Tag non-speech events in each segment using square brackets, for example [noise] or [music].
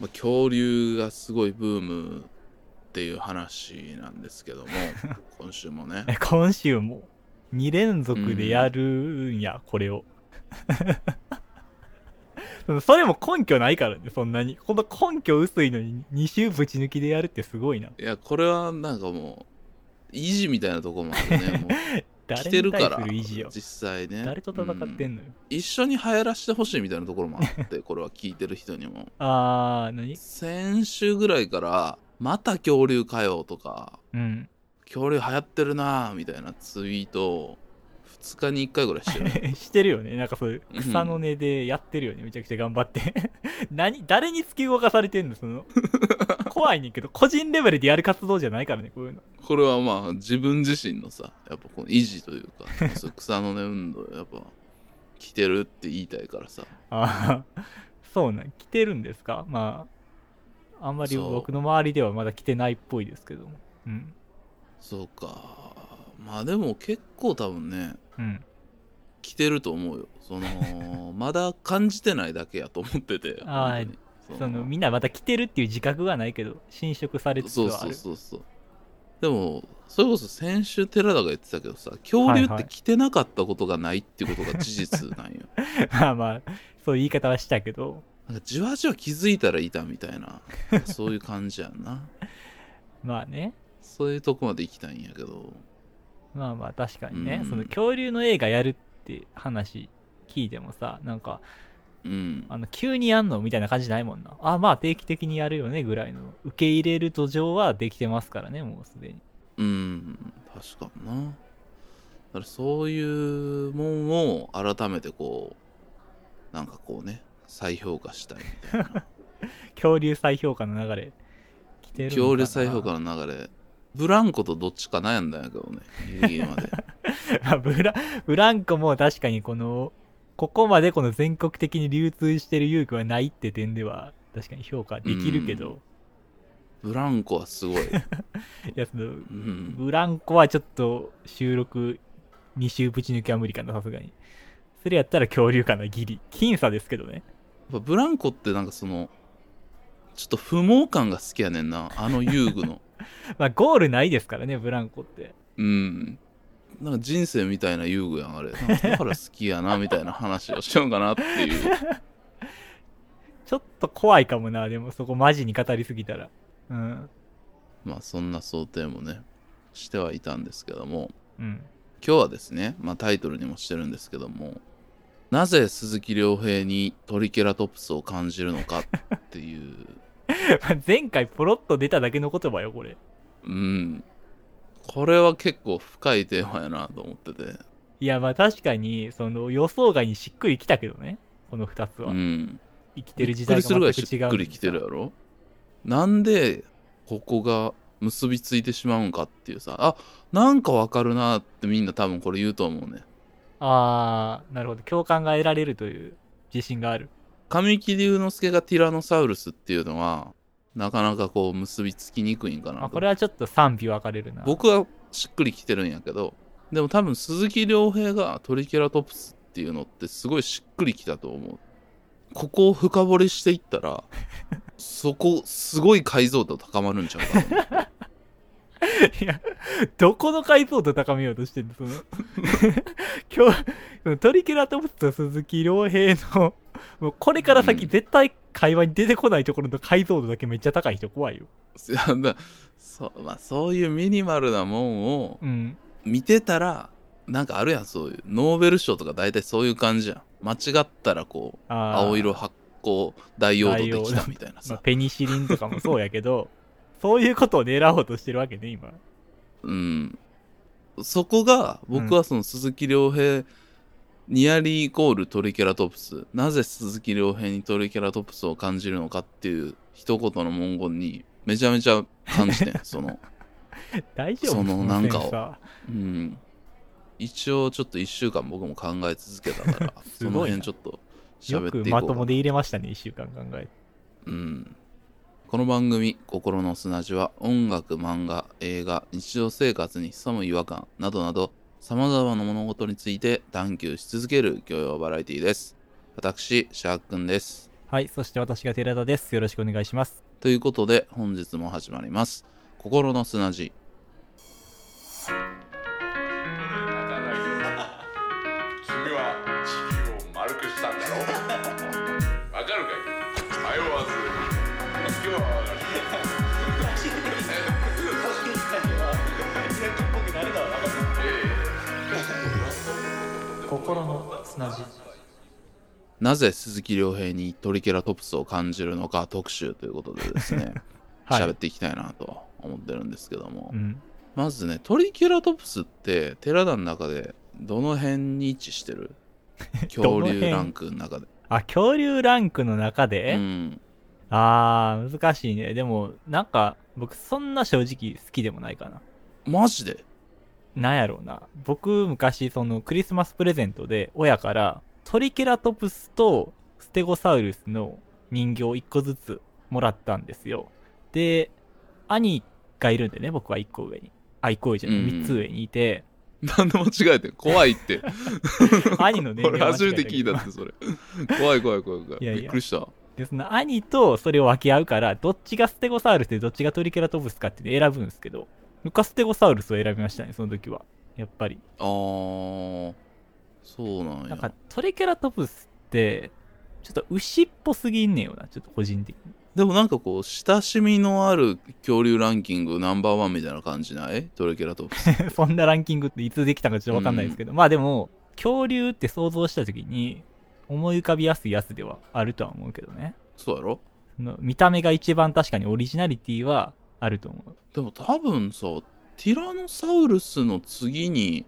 まあ、恐竜がすごいブームっていう話なんですけども [laughs] 今週もね。え今週も？2連続でやるんや、これを。[laughs] それも根拠ないからねそんなに。この根拠薄いのに2週ぶち抜きでやるってすごいな。いやこれはなんかもう維持みたいなとこもあるねもう。誰 [laughs] 来てるから実際ね。誰と戦ってうんんのよ、一緒に流行らしてほしいみたいなところもあって [laughs] これは聞いてる人にも。あー何？先週ぐらいからまた恐竜かよとか。うん。恐竜流行ってるなみたいなツイートを2日に1回ぐらいしてる。[laughs] してるよね。なんかそういう草の根でやってるよね。めちゃくちゃ頑張って。[laughs] 何誰に突き動かされてんの？その [laughs] 怖いねんけど個人レベルでやる活動じゃないからねこういうの。これはまあ自分自身のさやっぱこの維持というかそう草の根運動やっぱ来てるって言いたいからさ。ああそうなん来てるんですか？まああんまり僕の周りではまだ来てないっぽいですけども。うん。そうか。まあでも結構多分ねうん。来てると思うよ。その [laughs] まだ感じてないだけやと思ってて。あー本当に。そのみんなまた来てるっていう自覚がないけど侵食されつつそうそうはあるそうそう。でもそれこそ先週寺田が言ってたけどさ恐竜って来てなかったことがないっていうことが事実なんよ、[laughs] まあまあそういう言い方はしたけど。なんかじわじわ気づいたらいたみたいなそういう感じやんな。[laughs] まあね。そういうとこまで行きたいんやけどまあまあ確かにね、うん。その恐竜の映画やるって話聞いてもさなんかうん。あの急にやんのみたいな感じないもんな。あまあ定期的にやるよねぐらいの受け入れる土壌はできてますからねもうすでに。うん。確かにな。だからそういうもんを改めてこうなんかこうね再評価したいみたいな。[laughs] 恐竜再評価の流れ来てる恐竜再評価の流れブランコとどっちか悩んだんやけどねギリギリまで [laughs] あブラブランコも確かにこのここまでこの全国的に流通してる遊具はないって点では確かに評価できるけど、ブランコはすごい、[laughs] いやそのうん、ブランコはちょっと収録2週ぶち抜きは無理かなさすがに。それやったら恐竜かなギリ。僅差ですけどね。ブランコってなんかそのちょっと不毛感が好きやねんなあの遊具の。[laughs] まあゴールないですからねブランコって。うん。なんか人生みたいな遊具やんあれ。なんかだから好きやなみたいな話をしようかなっていう。[laughs] ちょっと怖いかもなでもそこマジに語りすぎたら。うん。まあそんな想定もねしてはいたんですけども。うん。今日はですね、まあ、タイトルにもしてるんですけども。なぜ鈴木亮平にトリケラトプスを感じるのかっていう [laughs] 前回ポロッと出ただけの言葉よこれ。うん。これは結構深いテーマやなと思ってて。いやまあ確かにその予想外にしっくりきたけどね。この2つは、うん。生きてる時代が全く違うっくりきてるやろ？なんでここが結びついてしまうんかっていうさ。あなんかわかるなってみんな多分これ言うと思うね。ああなるほど。共感が得られるという自信がある神木隆之介がティラノサウルスっていうのはなかなかこう結びつきにくいんかなあこれはちょっと賛否分かれるな。僕はしっくりきてるんやけどでも多分鈴木亮平がトリケラトプスっていうのってすごいしっくりきたと思う。ここを深掘りしていったら [laughs] そこすごい解像度高まるんちゃうかな。いやどこの解像度高めようとしてんのその。[laughs] 今日トリケラトプスと鈴木亮平の [laughs] もうこれから先うん。絶対会話に出てこないところの解像度だけめっちゃ高い人怖いよ。いやだそう,、まあ、そういうミニマルなもんをうん。見てたらなんかあるやんそういうノーベル賞とか大体そういう感じやん。間違ったらこう青色発光ダイオードできたみたいなまあ、さペニシリンとかもそうやけど [laughs] そういうことを狙おうとしてるわけね今。うん。そこが僕はその鈴木亮平、ニアリーイコールトリケラトプス。なぜ鈴木亮平にトリケラトプスを感じるのかっていう一言の文言にめちゃめちゃ感じてん [laughs] その。大丈夫？そのなんかを。うん。一応ちょっと1週間僕も考え続けたから [laughs] すその辺ちょっと喋っていこうまと。もで入れましたね1週間考えて。うん。この番組「心の砂地」は音楽漫画映画日常生活に潜む違和感などなどさまざまな物事について探求し続ける教養バラエティです私シャークくんですはい、そして私が寺田です。よろしくお願いします。ということで本日も始まります心の砂地なぜ鈴木亮平にトリケラトプスを感じるのか特集ということでですね [laughs] はい。喋っていきたいなと思ってるんですけども、うん。まずねトリケラトプスって寺田の中でどの辺に位置してる？[laughs] 恐竜ランクの中で。あ、恐竜ランクの中で、うん。あー、難しいね。でも、なんか、僕そんな正直好きでもないかな。マジで？なんやろうな。僕、昔、その、クリスマスプレゼントで、親から、トリケラトプスとステゴサウルスの人形1個ずつもらったんですよ。で、兄がいるんでね、僕は1個上に。あ、1個上じゃない、うん。3つ上にいて、なんで間違えてん怖いって。[laughs] 兄の年齢俺初めて聞いたんってそれ。怖い怖い怖い怖い。いやいや。びっくりした。で、その兄とそれを分け合うから、どっちがステゴサウルスでどっちがトリケラトプスかっていうのを選ぶんですけど、僕はステゴサウルスを選びましたね、その時は。やっぱり。あーそうなんやなんかトリケラトプスって、ちょっと牛っぽすぎんねんよな、ちょっと個人的に。でもなんかこう親しみのある恐竜ランキングナンバーワンみたいな感じない？トリケラトプス [laughs] そんなランキングっていつできたかちょっとわかんないですけど、まあでも、恐竜って想像した時に、思い浮かびやすいやつではあるとは思うけどね。そうやろ？その見た目が一番確かにオリジナリティはあると思う。でも多分さティラノサウルスの次に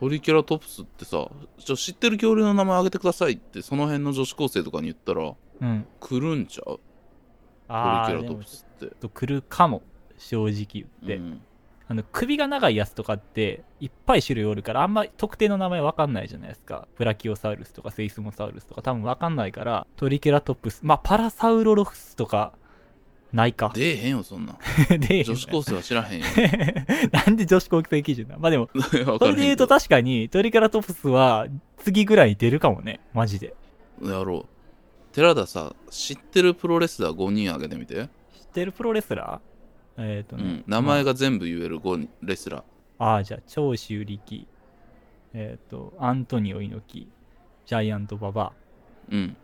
トリケラトプスってさちょ知ってる恐竜の名前挙げてくださいってその辺の女子高生とかに言ったらうん。来るんちゃう？トリケラトプスってと来るかも、正直言って。うんあの、首が長いやつとかって、いっぱい種類おるから、あんま特定の名前わかんないじゃないですか。ブラキオサウルスとかセイスモサウルスとか多分わかんないから、トリケラトプス、まあ、パラサウロロフスとか、ないか？出えへんよそんな。[laughs] んで女子高生は知らへんよ。[laughs] なんで女子高生基準だまあでも、[laughs] わそかれらで言うと確かに、トリケラトプスは、次ぐらいに出るかもね。マジで。やろう。寺田さ知ってるプロレスラー5人挙げてみて、知ってるプロレスラー？えっ、ー、とね、うん、名前が全部言える5人レスラー。ああ、じゃあ、長州力、えっ、と、アントニオ猪木、ジャイアント馬場、うん。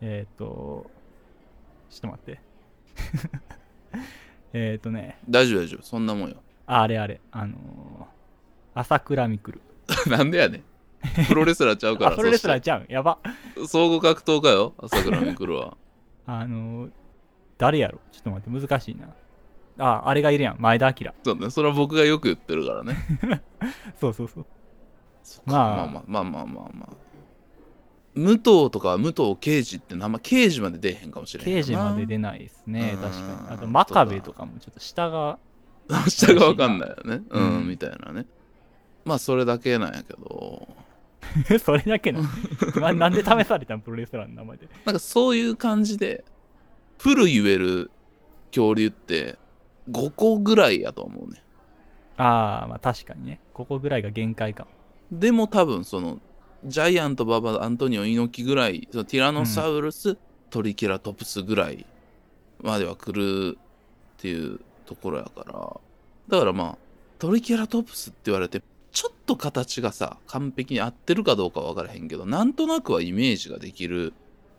えっ、と、ちょっと待って。[laughs] えっとね、大丈夫大丈夫そんなもんよああれあれ、あのー、朝倉未来。[laughs] なんでやねんプロレスラーちゃうか [laughs] あ、らプロレスラーそちゃうん。やば。総合格闘家よ朝倉未来はあのー、誰やろちょっと待って、難しいな。あ、あれがいるやん。前田明。そうねそれは僕がよく言ってるからねそうそうそう。まあまあまあまあまあまあまあ武藤とか武藤刑事って名前刑事まで出えへんかもしれへん刑事まで出出ないですね。うん確かに。あと、真壁とかもちょっと下が、下がわかんないよねうん、うんみたいなねまあそれだけなんやけど [laughs] それだけな。[laughs] ななんで試されたん？プロレスラーの名前で。なんかそういう感じでフル言える恐竜って5個ぐらいやと思うねああ、まあ確かにね。ここぐらいが限界かも。でも多分そのジャイアント馬場アントニオ猪木ぐらいそのティラノサウルス、トリケラトプスぐらいまでは来るっていうところやから。だからまあトリケラトプスって言われてちょっと形がさ完璧に合ってるかどうかは分からへんけどなんとなくはイメージができる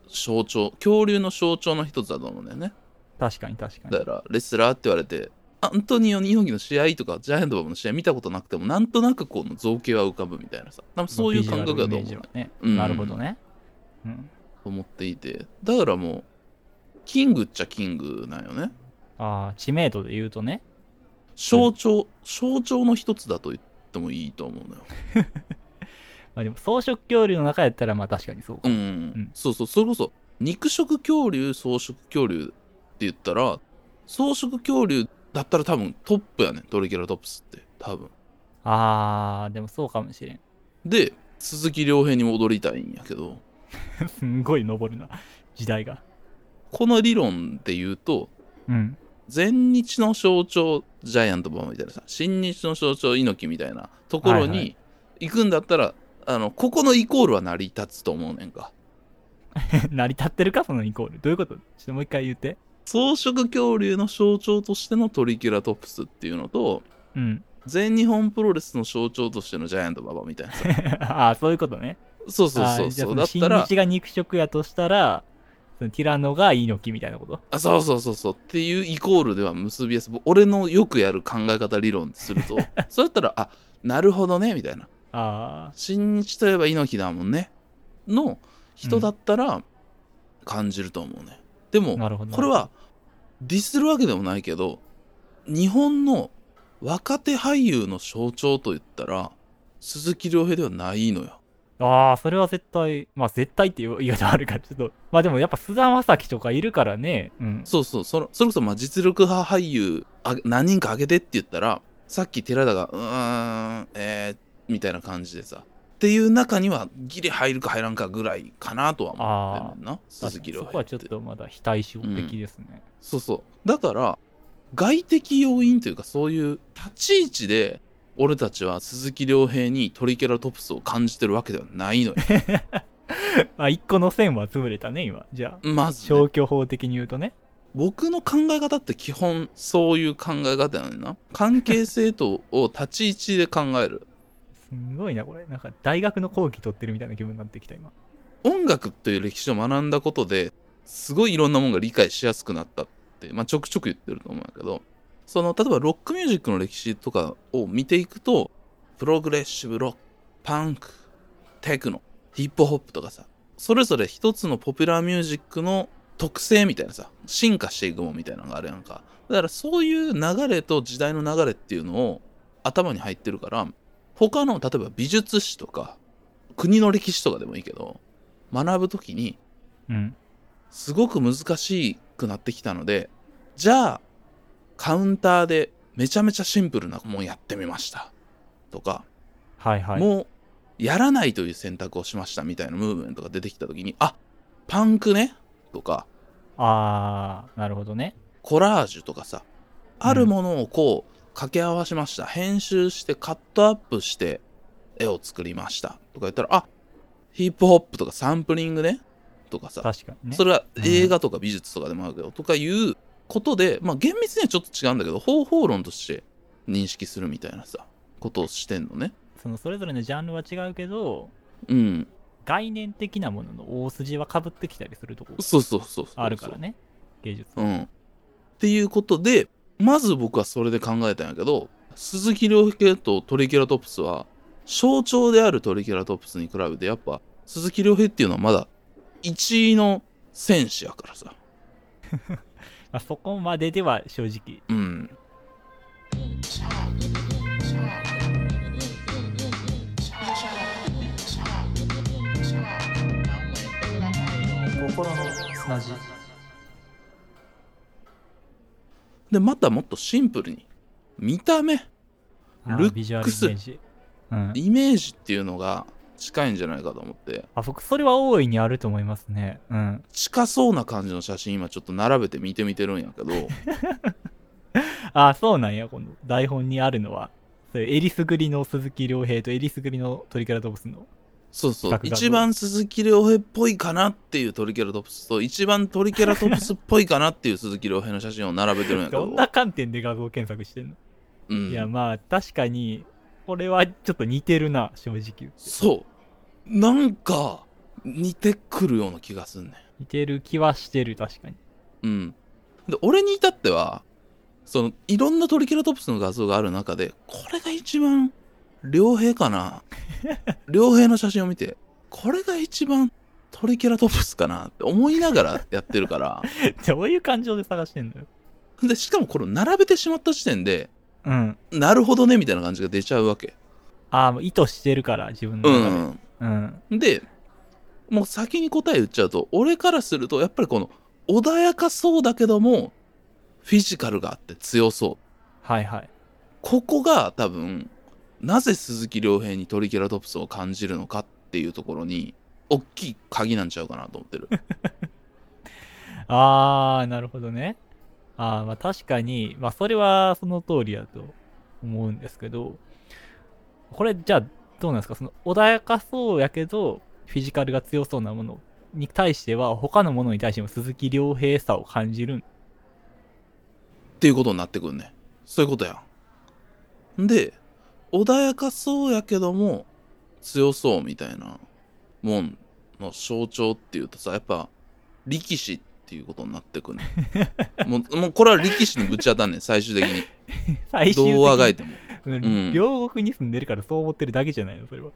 象徴恐竜の象徴の一つだと思うんだよね。確かに確かに。だ。からレスラーって言われてアントニオ猪木の試合とかジャイアント馬場の試合見たことなくてもなんとなくこの造形は浮かぶみたいなさ。多分そういう感覚だと思う。ね。うん。なるほどね。うん。思っていて。だからもうキングっちゃキングなんよね。ああ、知名度で言うとね。象徴、象徴の一つだと言ってもいいと思うのよ。[laughs] まあでも草食恐竜の中やったらまあ確かにそうかうん、ん。そうそう。それこそ肉食恐竜草食恐竜って言ったら草食恐竜だったら多分トップやねん。トリケラトプスって。多分。あーでもそうかもしれん。で鈴木亮平に戻りたいんやけど。[laughs] すんごい登るな時代が。この理論で言うとうん。全日の象徴ジャイアント馬場みたいなさ新日の象徴猪木みたいなところはいはに行くんだったら、あのここのイコールは成り立つと思うねんか。[laughs] 成り立ってるかそのイコール。どういうこと？ちょっともう一回言って。草食恐竜の象徴としてのトリケラトプスっていうのと、うん。全日本プロレスの象徴としてのジャイアント馬場みたいなさ。[laughs] ああ、そういうことね。そうそうあそうそう。だったら新、日が肉食やとしたら、そのティラノが猪木みたいなこと？あそうそうそうそうっていうイコールでは結びやすい。俺のよくやる考え方理論すると、[laughs] そうやったら、あ、なるほどね、みたいな。あ新日といえば猪木だもんね。の人だったら感じると思うね。であ、も、なるほど。これはディスるわけでもないけど、日本の若手俳優の象徴と言ったら、鈴木亮平ではないのよ。ああ、それは絶対、まあ絶対っていう言い方あるから、ちょっと、まあでもやっぱ菅田将暉とかいるからね、うん。そうそう、そのそれこそまあ実力派俳優あ何人か挙げてって言ったら、さっき寺田が、うーん、えー、みたいな感じでさ、っていう中にはギリ入るか入らんかぐらいかなとは思ってんねんな、鈴木亮そこはちょっ。とまだ非対称的ですね。そうそう。だから、外的要因というか、そういう立ち位置で、俺たちは鈴木亮平にトリケラトプスを感じてるわけではないのよ。[laughs] まあ一個の線は潰れたね、今。じゃあ、まずね、消去法的に言うとね。僕の考え方って基本そういう考え方やねんな。関係性とを立ち位置で考える。すごいな、これ。なんか大学の講義取ってるみたいな気分になってきた、今。音楽という歴史を学んだことですごいいろんなものが理解しやすくなったって、まあ、ちょくちょく言ってると思うんやけどその例えばロックミュージックの歴史とかを見ていくとプログレッシブロックパンクテクノヒップホップとかさそれぞれ一つのポピュラーミュージックの特性みたいなさ進化していくもんみたいなのがあるやんかだからそういう流れと時代の流れっていうのを頭に入ってるから他の例えば美術史とか国の歴史とかでもいいけど学ぶときにうん。すごく難しくなってきたのでじゃあカウンターでめちゃめちゃシンプルなもんやってみましたとか、はいはい。もうやらないという選択をしましたみたいなムーブメントが出てきた時にあパンクね？とかああ、なるほどね。コラージュとかさあるものをこう掛け合わしました、編集してカットアップして絵を作りましたとか言ったらあヒップホップとかサンプリングねとかさ確かにね。それは映画とか美術とかでもあるけど、とかいうことで、まあ厳密にはちょっと違うんだけど、方法論として認識するみたいなさ、ことをしてんのね。そのそれぞれのジャンルは違うけど、うん。概念的なものの大筋は被ってきたりするとこそうそうそう。あるから。ね。芸術。うん。っていうことで、まず僕はそれで考えたんやけど、鈴木亮平とトリケラトプスは、象徴であるトリケラトプスに比べて、やっぱ、鈴木亮平っていうのはまだ、1位の戦士やからさ。[laughs] まあ、そこまででは正直。うん。心の砂地。で、またもっとシンプルに、見た目、ルックスイメージ。うん。イメージっていうのが近いんじゃないかと思って、あ、僕、それは大いにあると思いますね。うん。近そうな感じの写真今ちょっと並べて見てみてるんやけど、[laughs] あ、そうなんや、この台本にあるのは。そういうえりすぐりの鈴木亮平とえりすぐりのトリケラトプスの。そうそう。一番鈴木亮平っぽいかなっていうトリケラトプスと一番トリケラトプスっぽいかなっていう鈴木亮平の写真を並べてるんやけど。[laughs] どんな観点で画像検索してんの、うん。いや、まあ、確かに、これはちょっと似てるな、正直。そう。なんか似てくるような気がすんね似てる気はしてる、確かに。んうん。で俺に至ってはそのいろんなトリケラトプスの画像がある中でこれが一番良平かな？[laughs] 良平の写真を見てこれが一番トリケラトプスかな？って思いながらやってるから [laughs] どういう感情で探してんのよ？でしかもこれを並べてしまった時点でうん。なるほどねみたいな感じが出ちゃうわけああ、もう意図してるから、自分のう。んうん。でもう先に答え言っちゃうと俺からするとやっぱりこの穏やかそうだけどもフィジカルがあって強そうはいはい。ここが多分なぜ鈴木亮平にトリケラトプスを感じるのかっていうところに大きい鍵なんちゃうかなと思ってる。[laughs] ああ、なるほどね。ああ、まあ確かに、まあそれはその通りだと思うんですけど、これじゃあどうなんですか？その穏やかそうやけど、フィジカルが強そうなものっに対しては、他のものに対しても鈴木亮平さを感じるん？っていうことになってくんね。そういうことや。んで穏やかそうやけども強そうみたいなもんの象徴っていうとさやっぱ力士っていうことになってくんね。ん [laughs] もうもうこれは力士にぶち当たんねん最終的に。[laughs] 最終的どうあがいても。うん。両国に住んでるからそう思ってるだけじゃないの、それは。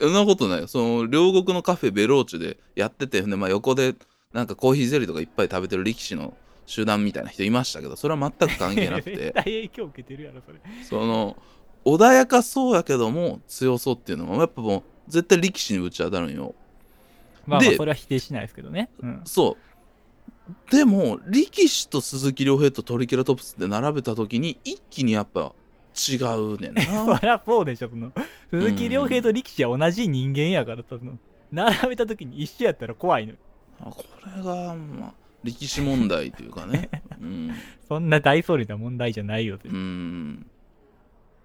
そんなことないよ。その両国のカフェベローチュでやっててで、まあ、横でなんかコーヒーゼリーとかいっぱい食べてる力士の集団みたいな人いましたけどそれは全く関係なく [laughs] 絶て対影響受けてるやろ、それ。その穏やかそうやけども強そうっていうのもやっぱもう絶対力士にぶち当たるんよまあまあ、でそれは否定しないですけどね。うん。そうでも力士と鈴木亮平とトリケラトプスって並べた時に一気にやっぱ違うねん [laughs] そなりゃそうでしょ、その。鈴木亮平と力士は同じ人間やから、その。並べた時に一緒やったら怖いの。あこれがまあ力士問題というかねうん [laughs] そんな大それた問題じゃないよ、うーん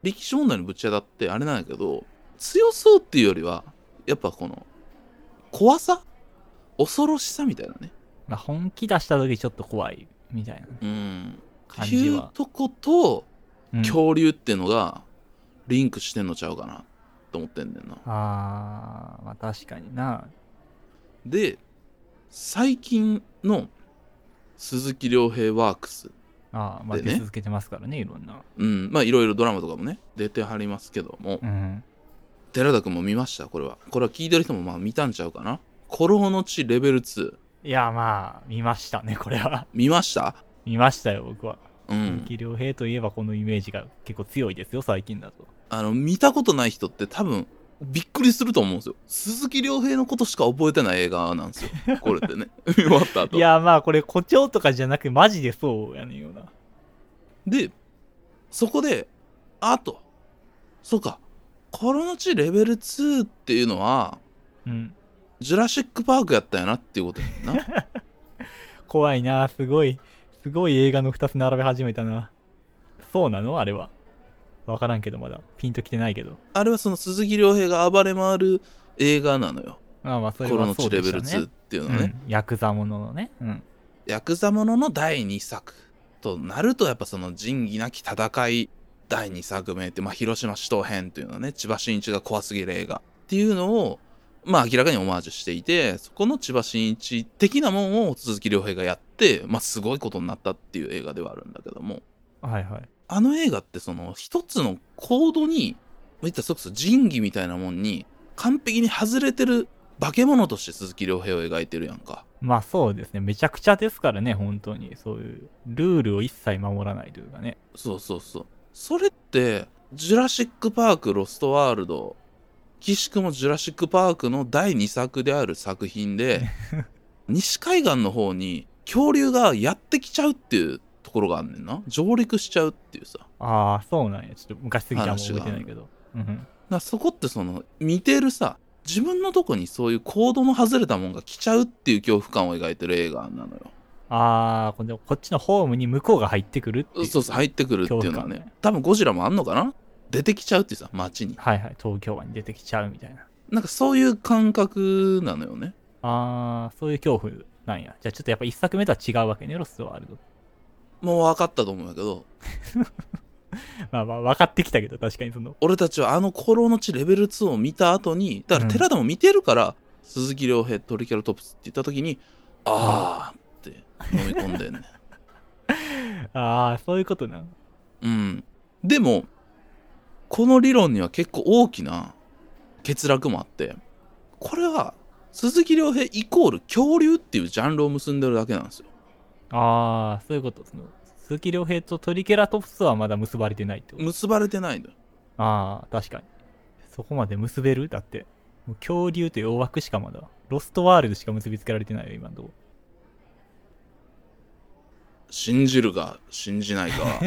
力士問題にぶち当たってあれなんやけど強そうっていうよりはやっぱこの怖さ？恐ろしさみたいなね。まあ、本気出した時ちょっと怖い、みたいな。うん。感っていう。とことうん。恐竜っていうのがリンクしてんのちゃうかなと思ってんねんな。あー、まあ確かにな。で最近の鈴木亮平ワークスああでね出続けてますからね、いろんな。うんまあいろいろドラマとかもね出てはりますけども、うん。寺田君も見ました？これはこれは聞いてる人もまあ見たんちゃうかな？古老の地レベル2いや、まあ、見ましたね、これは。見ました？見ましたよ、僕は。うん鈴木亮平といえばこのイメージが結構強いですよ、最近だと。あの見たことない人って多分びっくりすると思うんですよ鈴木亮平のことしか覚えてない映画なんですよ [laughs] これってね見終わった後いや、まあ、これ誇張とかじゃなくて、マジでそうやねんよな。でそこであとそうかコロナ地レベル2っていうのはうん。ジュラシック・パークやったんやなっていうことやんな [laughs] 怖いな、すごい、すごい映画の2つ並べ始めたな。そうなの？あれは。わからんけど、まだ。ピンときてないけど。あれはその鈴木亮平が暴れ回る映画なのよまあまあ、それコロはそうナ地レベルでしたね。2っていうのはね、うん、ヤクザもののね。うん。ヤクザものの第2作となるとやっぱその仁義なき戦い第2作目って、まあ、広島首都編というのはね千葉真一が怖すぎる映画っていうのをまあ明らかにオマージュしていてそこの千葉真一的なもんを鈴木亮平がやってまあすごいことになったっていう映画ではあるんだけどもはいはい。あの映画ってその一つのコードにまあ言ったらそれこそ仁義みたいなもんに完璧に外れてる化け物として鈴木亮平を描いてるやんか。まあそうですね。めちゃくちゃですからね、本当に。そういう、ルールを一切守らないというかね。そうそうそう。それって、ジュラシック・パーク・ロスト・ワールド、岸くもジュラシック・パークの第2作である作品で、[laughs] 西海岸の方に恐竜がやってきちゃうっていうところがあんねんな。上陸しちゃうっていうさ。ああ、そうなんや。ちょっと昔すぎてあんま覚えてないけど。うんらそこってその、見てるさ、自分のとこにそういうコードの外れたもんが来ちゃうっていう恐怖感を描いてる映画なのよ。ああ、このこっちのホームに向こうが入ってくるっていう。そうそう、入ってくるっていうのはね。多分ゴジラもあんのかな？出てきちゃうっていうさ、街に。はいはい、東京湾に出てきちゃうみたいな。なんかそういう感覚なのよね。ああ、そういう恐怖なんや。じゃあちょっとやっぱ一作目とは違うわけね、ロストワールド。もう分かったと思うんだけど、[laughs] まあまあ、分かってきたけど、確かにその、俺たちはあの古老の地レベル2を見た後に、だから寺田も見てるから、鈴木亮平トリケラトプスって言った時に、あーって飲み込んでんね。[laughs] ああ、そういうことなの。うん。でも、この理論には結構大きな欠落もあって、これは鈴木亮平イコール恐竜っていうジャンルを結んでるだけなんですよ。ああ、そういうこと。その、鈴木亮平とトリケラトプスはまだ結ばれてないってこと。結ばれてないのよ。ああ、確かに。そこまで結べる？だって、もう恐竜という大枠しかまだ、ロストワールドしか結びつけられてないよ、今のとこ信じるか信じないかは、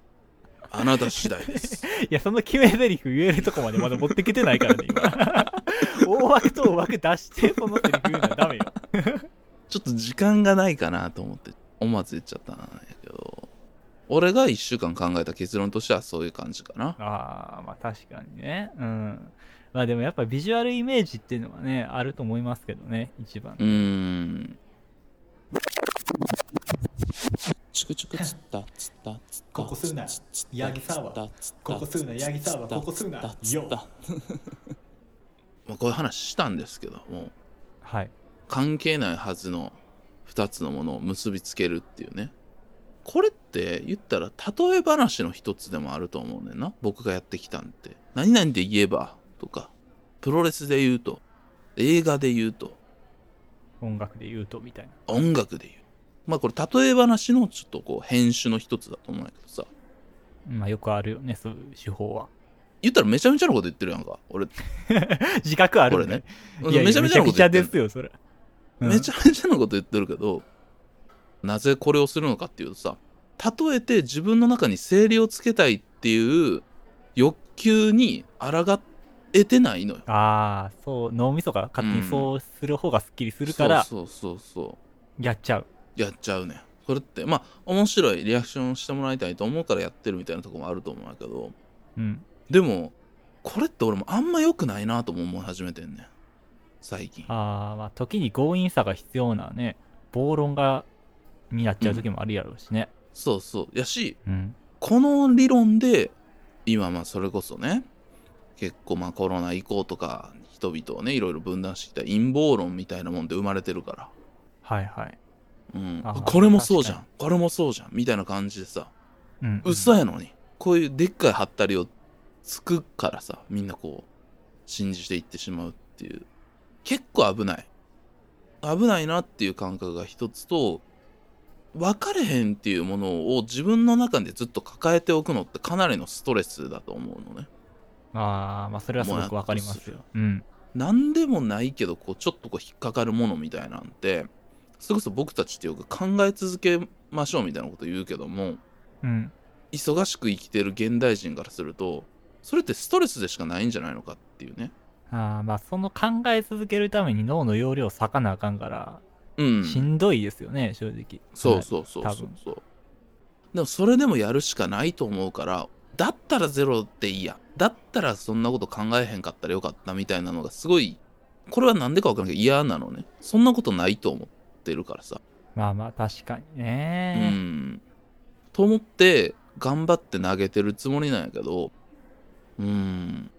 [laughs] あなた次第です。いや、その決め台詞言えるとこまでまだ持ってきてないからね、今。[laughs] 大枠と大枠出して、そのセリフ言うのはダメよ。ちょっと時間がないかなと思って思わず言っちゃったんやけど俺が1週間考えた結論としてはそういう感じかなああ、まあ確かにね。うん。まあでもやっぱビジュアルイメージっていうのはね、あると思いますけどね、一番。うーん。チクチクつったつったつったここ吸うなヤギサワーここ吸うなヤギサワーここ吸うなよまあこういう話したんですけどもはい。関係ないはずの2つのものを結びつけるっていうね。これって言ったら例え話の一つでもあると思うねんな。僕がやってきたんって。何々で言えばとか。プロレスで言うと。映画で言うと。音楽で言うとみたいな。音楽で言う。まあこれ例え話のちょっとこう編集の一つだと思うんだけどさ。まあよくあるよね、そういう手法は。言ったらめちゃめちゃなこと言ってるやんか。俺。[laughs] 自覚あるこれね。めちゃめちゃなこと言ってるめちゃくちゃですよ、それ。うんめちゃめちゃなこと言ってるけど、なぜこれをするのかっていうとさ、例えて自分の中に整理をつけたいっていう欲求に抗えてないのよ。ああ、そう、脳みそが勝手にそうする方がスッキリするから、そうそうそうそやっちゃう。う。やっちゃうねん。それって、まあ、面白いリアクションしてもらいたいと思うからやってるみたいなとこもあると思うんだけど、うん。でも、これって俺もあんま良くないなとも思い始めてんねん。最近。ああ、まあ、時に強引さが必要なね、暴論が、になっちゃう時もあるやろうしね。そうそう。やし、うん。この理論で今まあそれこそね結構まあコロナ以降とか人々をねいろいろ分断してきた陰謀論みたいなもんで生まれてるから、はいはい。うんこれもそうじゃん確これもそうじゃんみたいな感じでさうん。嘘やのにこういうでっかいハったりをつくからさみんなこう信じていってしまうっていう結構危ない危ないなっていう感覚が一つと分かれへんっていうものを自分の中でずっと抱えておくのってかなりのストレスだと思うのねああ、まあ、それはすごくわかりますよ。うん。何でもないけどこうちょっとこう引っかかるものみたいなんてそれこそ僕たちってよく考え続けましょうみたいなこと言うけどもうん。忙しく生きてる現代人からするとそれってストレスでしかないんじゃないのかっていうねああ、まあ、その考え続けるために脳の容量を割かなあかんから、うん。しんどいですよね、正直。そうそうそう多分。そう。そうでもそれでもやるしかないと思うからだったらゼロでいいや。だったらそんなこと考えへんかったらよかったみたいなのがすごいこれはなんでかわからんけど嫌なのね。そんなことないと思ってるからさ。まあまあ、確かにうね。ん。と思って頑張って投げてるつもりなんやけどうん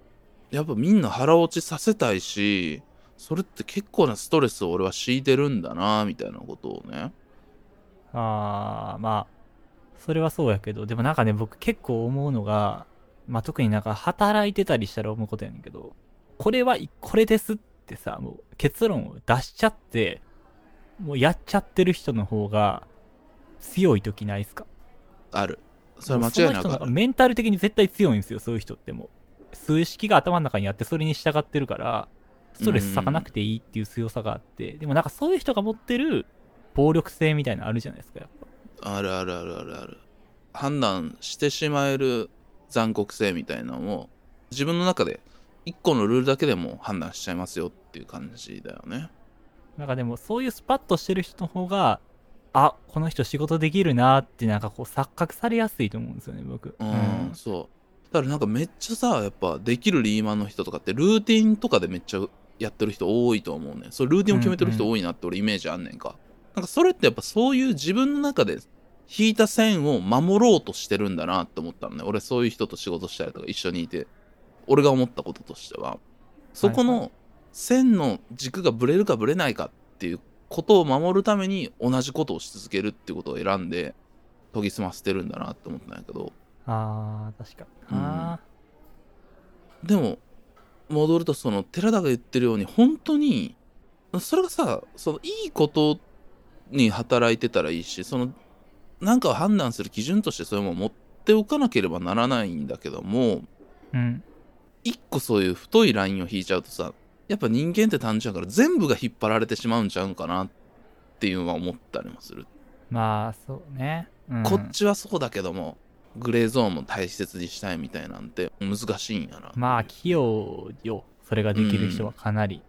やっぱみんな腹落ちさせたいしそれって結構なストレスを俺は強いてるんだなみたいなことをね。ああ、まあ、それはそうやけど、でもなんかね、僕結構思うのが、まあ特になんか働いてたりしたら思うことやねんけど、これはこれですってさ、もう結論を出しちゃって、もうやっちゃってる人の方が強い時ないっすか？ある。それは間違いなくメンタル的に絶対強いんですよ、そういう人ってもう。数式が頭の中にあって、それに従ってるから、ストレス割かなくていいっていう強さがあって、でもなんかそういう人が持ってる暴力性みたいなのあるじゃないですか、やっぱ。あるあるあるあるある。判断してしまえる残酷性みたいなのを自分の中で一個のルールだけでも判断しちゃいますよっていう感じだよね。なんかでもそういうスパッとしてる人の方が、あ、この人仕事できるなってなんかこう錯覚されやすいと思うんですよね、僕。うん、そうだからなんかめっちゃさやっぱできるリーマンの人とかってルーティンとかでめっちゃやってる人多いと思うねそうルーティンを決めてる人多いなって俺イメージあんねんか、なんかそれってやっぱそういう自分の中で引いた線を守ろうとしてるんだなって思ったのね。俺そういう人と仕事したりとか一緒にいて俺が思ったこととしては。そこの線の軸がぶれるかぶれないかっていうことを守るために同じことをし続けるっていうことを選んで研ぎ澄ませてるんだなって思ったんやけど。あー、確かに。あでも戻るとその寺田が言ってるように本当にそれがさそのいいことに働いてたらいいしそのなんかを判断する基準としてそれも持っておかなければならないんだけどもーうん。一個そういう太いラインを引いちゃうとさやっぱ人間って単純やから全部が引っ張られてしまうんちゃうんかなっていうのは思ったりもする、まあ、そうね。うん、こっちはそうだけどもグレーゾーンも大切にしたいみたいなんて難しいんやなまあ、器用よ。それができる人はかなり。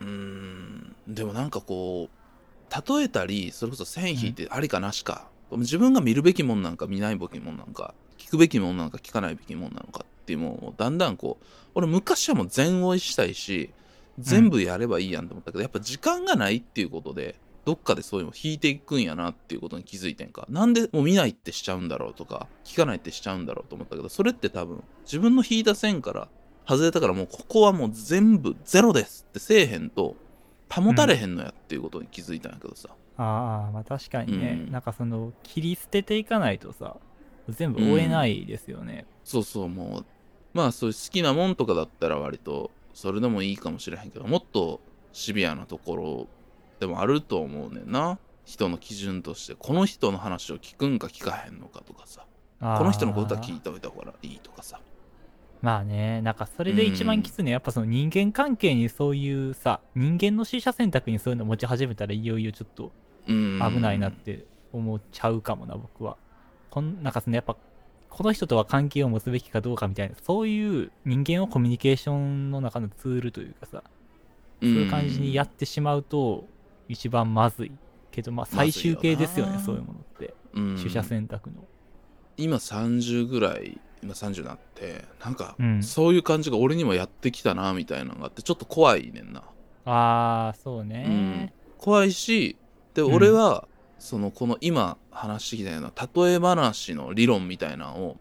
うーんでもなんかこう例えたりそれこそ線引いてありかなしか、自分が見るべきもんなんか見ないべきもんなんか聞くべきもんなんか聞かないべきもんなのかっっていうもうだんだんこう俺昔はもう全追いしたいし全部やればいいやんと思ったけど、やっぱ時間がないっていうことでどっかでそういうのを引いていくんやなっていうことに気づいてんか。なんでもう見ないってしちゃうんだろうとか聞かないってしちゃうんだろうと思ったけどそれって多分自分の引いた線から外れたからもうここはもう全部ゼロですってせえへんと保たれへんのやっていうことに気づいたんやけどさ、ああ、まあ確かにね、うん。なんかその、切り捨てていかないとさ、全部追えないですよね。そうそうもう。まあそういう好きなもんとかだったら割とそれでもいいかもしれへんけどもっとシビアなところでもあると思うねんな。人の基準として。この人の話を聞くんか聞かへんのかとかさ。この人のことは聞いておいた方がいいとかさ。まあね、なんかそれで一番きついのは、やっぱその人間関係にそういうさ、人間の取捨選択にそういうの持ち始めたらいよいよちょっとうん危ないなって思っちゃうかもな、僕は。こんなんかそのやっぱ、この人とは関係を持つべきかどうかみたいな、そういう人間をコミュニケーションの中のツールというかさ、そういう感じにやってしまうと、一番まずい。けど、まあ最終形ですよね、よなそういうものって。うん取捨選択の。今30ぐらい今30になってなんかうんそういう感じが俺にもやってきたなみたいなのがあってちょっと怖いねんなあー、そうね。怖いしでうん俺は、そのこの今話してきたような例え話の理論みたいなのを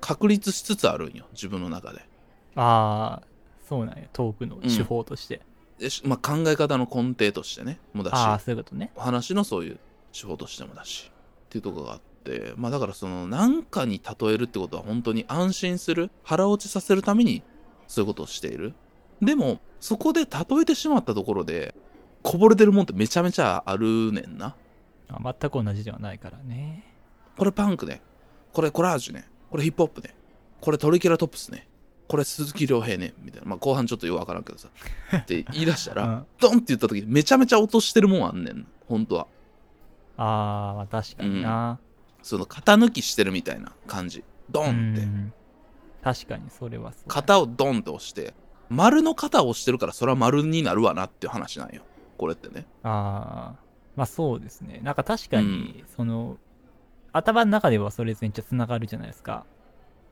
確立しつつあるんよ自分の中であー、そうなんや、トークの手法として。でしまあ、考え方の根底としてねもだし。そういうことね。お話のそういう手法としてもだし。っていうところがあって。まあだからその何かに例えるってことは本当に安心する腹落ちさせるためにそういうことをしている。でもそこで例えてしまったところでこぼれてるもんってめちゃめちゃあるねんな。あ全く同じではないからね。これパンクね。これコラージュね。これヒップホップね。これトリケラトプスねこれ鈴木亮平ねみたいな。まあ後半ちょっとよくわからんけどさ。[laughs] って言い出したら、うん。ドンって言った時めちゃめちゃ落としてるもんあんねん。本当は。あー、まあ確かにな。その型抜きしてるみたいな感じ。ドうンって。ん。確かにそれはそう。型をドンって押して丸の型を押してるからそれは丸になるわなっていう話なんよ。これってね。ああ、まあそうですね。なんか確かに、その、頭の中ではそれ全然つながるじゃないですか。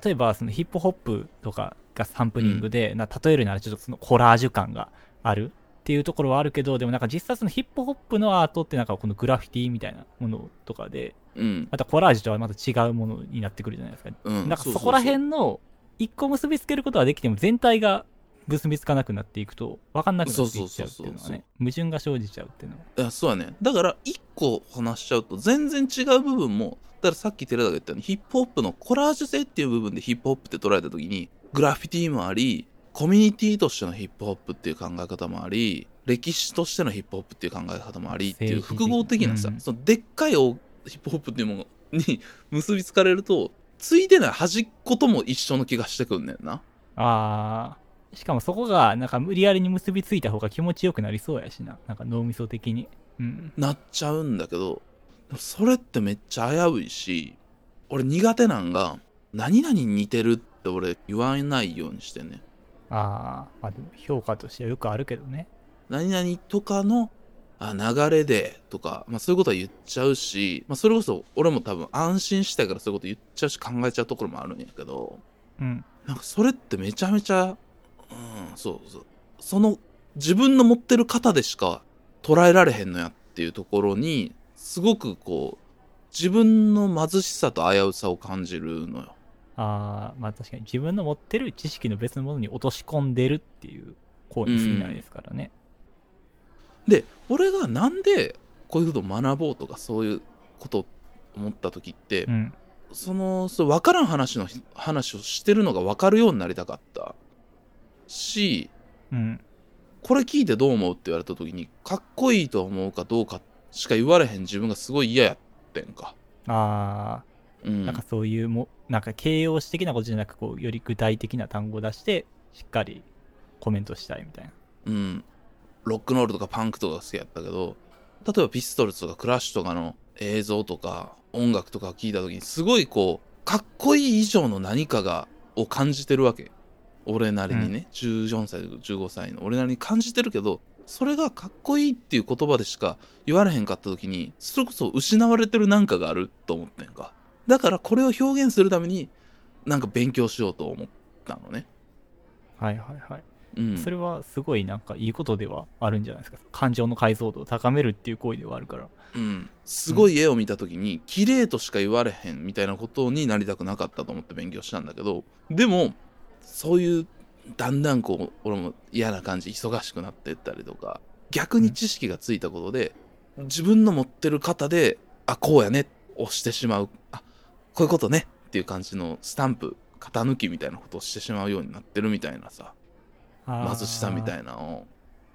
例えば、そのヒップホップとかがサンプリングで、な例えるならちょっとそのコラージュ感があるっていうところはあるけど、でもなんか実際そのヒップホップのアートってなんかこのグラフィティみたいなものとかで、うん。またコラージュとはまた違うものになってくるじゃないですか。うんなんかそこらうう辺の一個結びつけることはできても全体が結びつかなくなっていくと分かんなくなっていっちゃうっていうのはね矛盾が生じちゃうっていうのはいやそうやね。だから一個話しちゃうと全然違う部分もだからさっき寺田が言ったようにヒップホップのコラージュ性っていう部分でヒップホップって捉えた時にグラフィティもありコミュニティとしてのヒップホップっていう考え方もあり歴史としてのヒップホップっていう考え方もありっていう複合的なさ、うん。そのでっかいおヒップホップっていうものに結びつかれるとついてない端っことも一緒の気がしてくんねんな。あー。しかもそこがなんか無理やりに結びついた方が気持ちよくなりそうやしな。なんか脳みそ的に。うん。なっちゃうんだけどそれってめっちゃ危ういし俺苦手なんが何々に似てるって俺言わないようにしてんねんああまあでも評価としてはよくあるけどね何々とかのあ流れでとか、まあ、そういうことは言っちゃうし、まあ、それこそ俺も多分安心したいからそういうこと言っちゃうし考えちゃうところもあるんやけどうんなんかそれってめちゃめちゃ、うん、そうそう。その自分の持ってる型でしか捉えられへんのやっていうところに、すごくこう、自分の貧しさと危うさを感じるのよ。ああまあ確かに自分の持ってる知識の別のものに落とし込んでるっていう行為に過ぎないですからね、で、俺がなんでこういうことを学ぼうとかそういうことを思った時って、うん。その、そう分からん話の話をしてるのが分かるようになりたかった。し、うん。これ聞いてどう思うって言われた時にかっこいいと思うかどうかしか言われへん自分がすごい嫌やってんか。あうん。あなんかそういうもなんか形容詞的なことじゃなくこうより具体的な単語を出してしっかりコメントしたいみたいなうん。ロックンロールとかパンクとか好きやったけど、例えばピストルズとかクラッシュとかの映像とか音楽とかを聞いた時にすごいこう、かっこいい以上の何かが、を感じてるわけ。俺なりにね、14歳、15歳の俺なりに感じてるけど、それがかっこいいっていう言葉でしか言われへんかった時に、それこそ失われてるなんかがあると思ってんか。だからこれを表現するために、なんか勉強しようと思ったのね。はいはいはい。うん、それはすごいなんかいいことではあるんじゃないですか。感情の解像度を高めるっていう行為ではあるから。うん、すごい絵を見た時に綺麗としか言われへんみたいなことになりたくなかったと思って勉強したんだけどでもそういうだんだんこう俺も嫌な感じ忙しくなっていったりとか逆に知識がついたことで自分の持ってる型であこうやね押してしまうあこういうことねっていう感じのスタンプ型抜きみたいなことをしてしまうようになってるみたいなさ貧しさみたいいなのを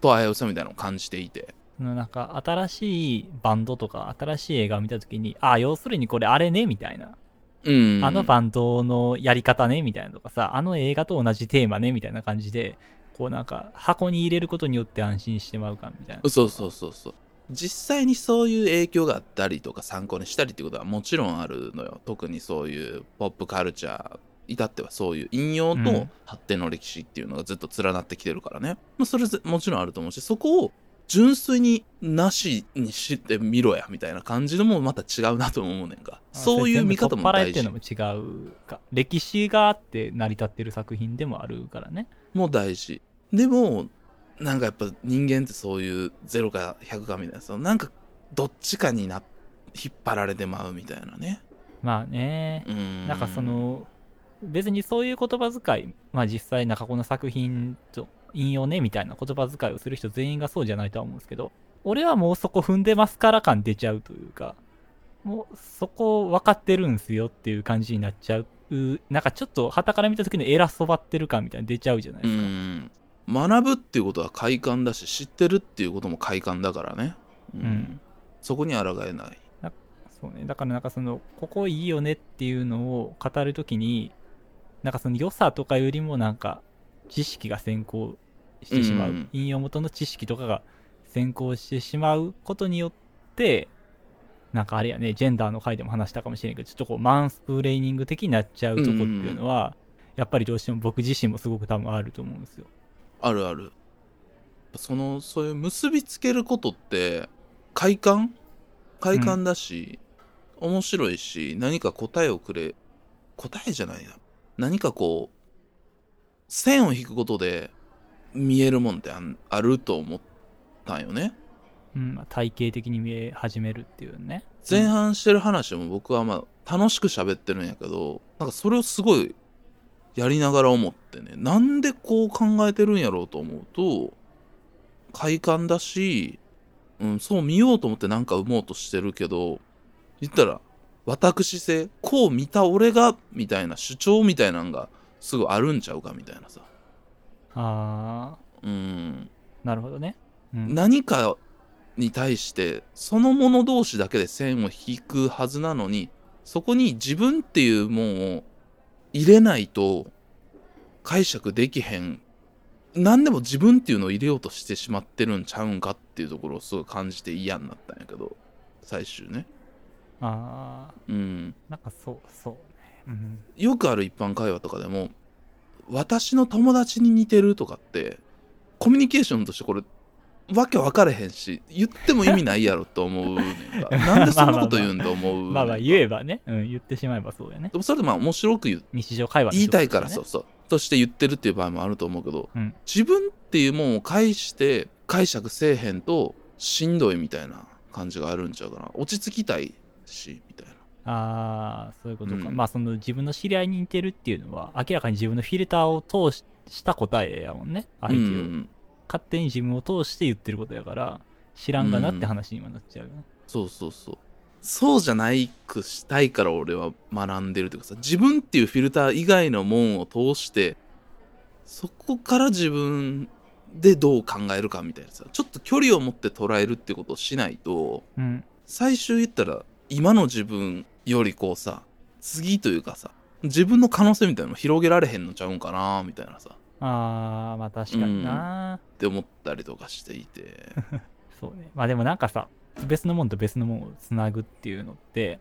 と危うさみたいなのを感じていてな。なんか新しいバンドとか新しい映画を見たときに、ああ、要するにこれあれねみたいな。うんあのバンドのやり方ねみたいなとかさ、あの映画と同じテーマねみたいな感じで、こうなんか箱に入れることによって安心してまうかみたいな。そうそうそうそう実際にそういう影響があったりとか参考にしたりってことはもちろんあるのよ。特にそういうポップカルチャー至ってはそういう引用とうん発展の歴史っていうのがずっと連なってきてるからね、まあ、それぜもちろんあると思うしそこを純粋になしにしてみろやみたいな感じのもまた違うなと思うねんか。そういう見方も大事。取っ払いっていうのも違う。か。歴史があって成り立ってる作品でもあるからね。も大事。でもなんかやっぱ人間ってそういう0か100かみたいなさなんかどっちかにな引っ張られてまうみたいなねまあね。うんなんかその、別にそういう言葉遣い、まあ実際なんかこの作品と引用ねみたいな言葉遣いをする人全員がそうじゃないとは思うんですけど、俺はもうそこ踏んでますから感出ちゃうというか、もうそこ分かってるんすよっていう感じになっちゃう。なんかちょっと旗から見た時の偉そばってる感みたいなの出ちゃうじゃないでうすか。ん学ぶっていうことは快感だし知ってるっていうことも快感だからね、うんうんそこに抗えないそうね。だからなんかその、ここいいよねっていうのを語るときに、なんかその良さとかよりもなんか、知識が先行してしまう。うん引用元の知識とかが先行してしまうことによって、なんかあれやね、ジェンダーの回でも話したかもしれんけど、ちょっとこう、マンスプレーニング的になっちゃうとこっていうのは、やっぱりどうしても僕自身もすごく多分あると思うんですよ。あるある。そのそういう結びつけることって快感？快感だし、面白いし何か答えをくれ答えじゃないな。何かこう線を引くことで見えるもんってあると思ったんよね。うん、まあ体系的に見え始めるっていうね。前半してる話も僕はまあ楽しく喋ってるんやけどなんかそれをすごいやりながら思ってね。なんでこう考えてるんやろうと思うと快感だし、うん、そう見ようと思ってなんか生もうとしてるけど言ったら私性こう見た俺がみたいな主張みたいなんがすぐあるんちゃうかみたいなさ。あうん。ー、なるほどね。うん、何かに対してそのもの同士だけで線を引くはずなのにそこに自分っていうもんを入れないと解釈できへん何でも自分っていうのを入れようとしてしまってるんちゃうんかっていうところをすごい感じて嫌になったんやけど最終ねあうんー、なんかそう、そうね。うん。よくある一般会話とかでも私の友達に似てるとかってコミュニケーションとしてこれわけ分かれへんし言っても意味ないやろと思うねんか [laughs] なんでそんなこと言うんだ思うまあまあ言えばね、うん、言ってしまえばそうやね。でもそれでまあ面白く言う日常会話の言いたいからそうそうとして言ってるっていう場合もあると思うけどうん。自分っていうもんを介して解釈せえへんとしんどいみたいな感じがあるんちゃうかな落ち着きたいしみたいなああ、そういうことか。うんまあその自分の知り合いに似てるっていうのは、明らかに自分のフィルターを通しした答えやもんね。相手を。うん勝手に自分を通して言ってることやから、知らんがなって話にもなっちゃうよね。そうそうそうそうじゃないくしたいから俺は学んでるというかさ自分っていうフィルター以外のもんを通してそこから自分でどう考えるかみたいなさちょっと距離を持って捉えるってことをしないとうん。最終言ったら今の自分よりこうさ次というかさ自分の可能性みたいなのも広げられへんのちゃうんかなみたいなさああ、まあ確かにな、って思ったりとかしていて [laughs] そうね。まあでもなんかさ、別のもんと別のもんをつなぐっていうのって、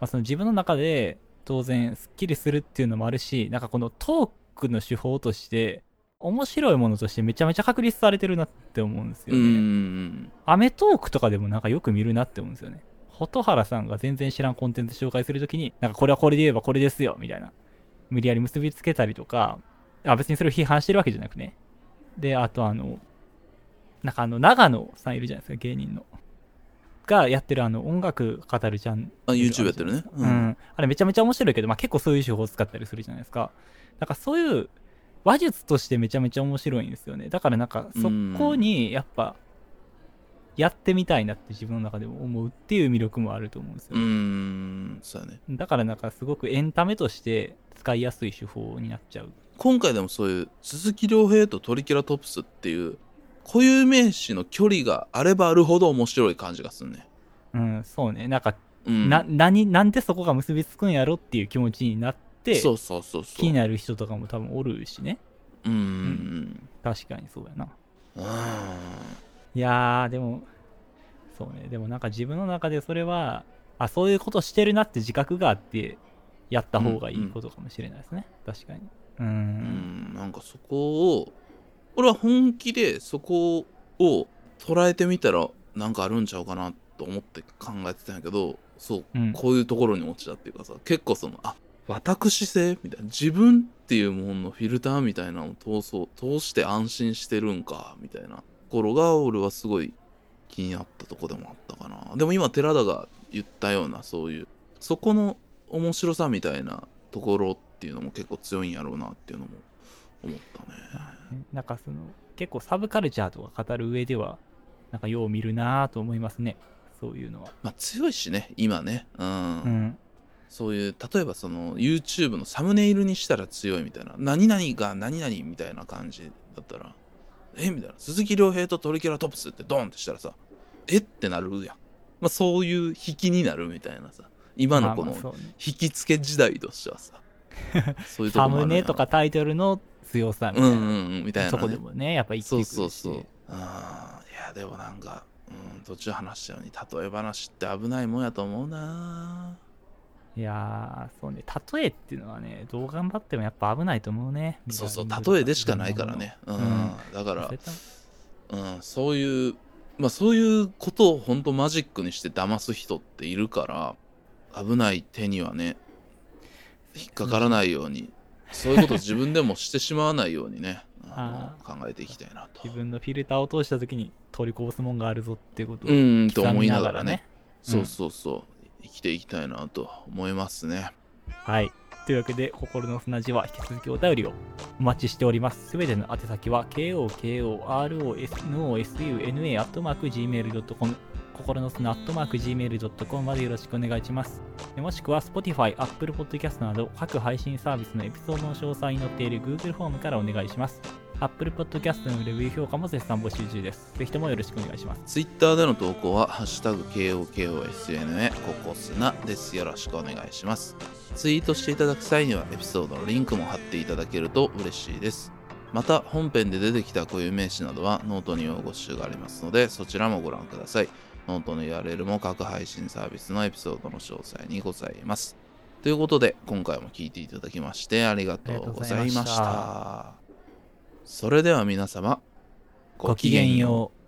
まあその自分の中で当然スッキリするっていうのもあるし、なんかこのトークの手法として、面白いものとしてめちゃめちゃ確立されてるなって思うんですようね。んアメトークとかでもなんかよく見るなって思うんですよね。蛍原さんが全然知らんコンテンツ紹介するときに、なんかこれはこれで言えばこれですよ、みたいな。無理やり結びつけたりとか、あ別にそれを批判してるわけじゃなくね。で、あとあの、なんかあの、長野さんいるじゃないですか、芸人の。がやってるあの、音楽語るチャンあ YouTube やってるねうん、あれめちゃめちゃ面白いけど、まあ、結構そういう手法を使ったりするじゃないですか。だからそういう話術としてめちゃめちゃ面白いんですよね。だからなんかそこにやっぱやってみたいなって自分の中でも思うっていう魅力もあると思うんですよ。うーんそうやねだからなんかすごくエンタメとして使いやすい手法になっちゃう。今回でもそういう鈴木亮平とトリケラトプスっていう固有名詞の距離があればあるほど面白い感じがするねうん、そうね。なんか、うんな、何、なんでそこが結びつくんやろっていう気持ちになって、そうそうそうそう気になる人とかも多分おるしね。うんうん確かにそうやな。うんいやー、でも、そうね。でもなんか自分の中でそれは、あ、そういうことしてるなって自覚があって、やった方がいいことかもしれないですね。確かに。うー。うんんなんかそこを俺は本気でそこを捉えてみたらなんかあるんちゃうかなと思って考えてたんやけどそう、うんこういうところに落ちたっていうかさ結構そのあ私性みたいな自分っていうもののフィルターみたいなのを通そう通して安心してるんかみたいなところが俺はすごい気になったとこでもあったかなでも今寺田が言ったようなそういうそこの面白さみたいなところっていうのも結構強いんやろうなっていうのも思ったね。なんかその、結構サブカルチャーとか語る上では、なんかよう見るなーと思いますね。そういうのは。まあ強いしね今ね。うん、うん。そういう例えばその YouTube のサムネイルにしたら強いみたいな。何々が何々みたいな感じだったらえみたいな。鈴木亮平とトリケラトプスってドンってしたらさえってなるやん、まあ、そういう引きになるみたいなさ。今のこの引き付け時代としてはさそういうとこサもあムネとかタイトルの強さみたいな。うんうんたいな、ね、そこでもね、やっぱ生きてくそうるし。そうそうあーいやでもなんか、うん、途中話したように例え話って危ないもんやと思うな。いやー、そうね、例えっていうのはね、どう頑張ってもやっぱ危ないと思うね。そうそう例えでしかないからね、うん。うん。だから、絶対うん、そういうまあそういうことを本当マジックにして騙す人っているから危ない手にはね引っかからないようにそういうことを自分でもしてしまわないようにね [laughs] あの考えていきたいなと。自分のフィルターを通した時に取りこぼすもんがあるぞっていうことをうんと思いながらね。うんそうそうそう。生きていきたいなと思いますね。はい。というわけで、心の砂地は引き続きお便りをお待ちしております。すべての宛先は、kokorosuna.gmail.com 心の砂 .gmail.com までよろしくお願いします。もしくは Spotify、Apple Podcast など各配信サービスのエピソードの詳細に載っている Google フォームからお願いします。Apple Podcast のレビュー評価も絶賛募集中です。ぜひともよろしくお願いします。ツイッターでの投稿は、ハッシュタグ KOKOSNA ココスナです。よろしくお願いします。ツイートしていただく際には、エピソードのリンクも貼っていただけると嬉しいです。また、本編で出てきた固有名詞などはノートに用語集がありますので、そちらもご覧ください。ノートの URL も各配信サービスのエピソードの詳細にございます。ということで、今回も聞いていただきましてありがとうございました。それでは皆様、ごきげんよう。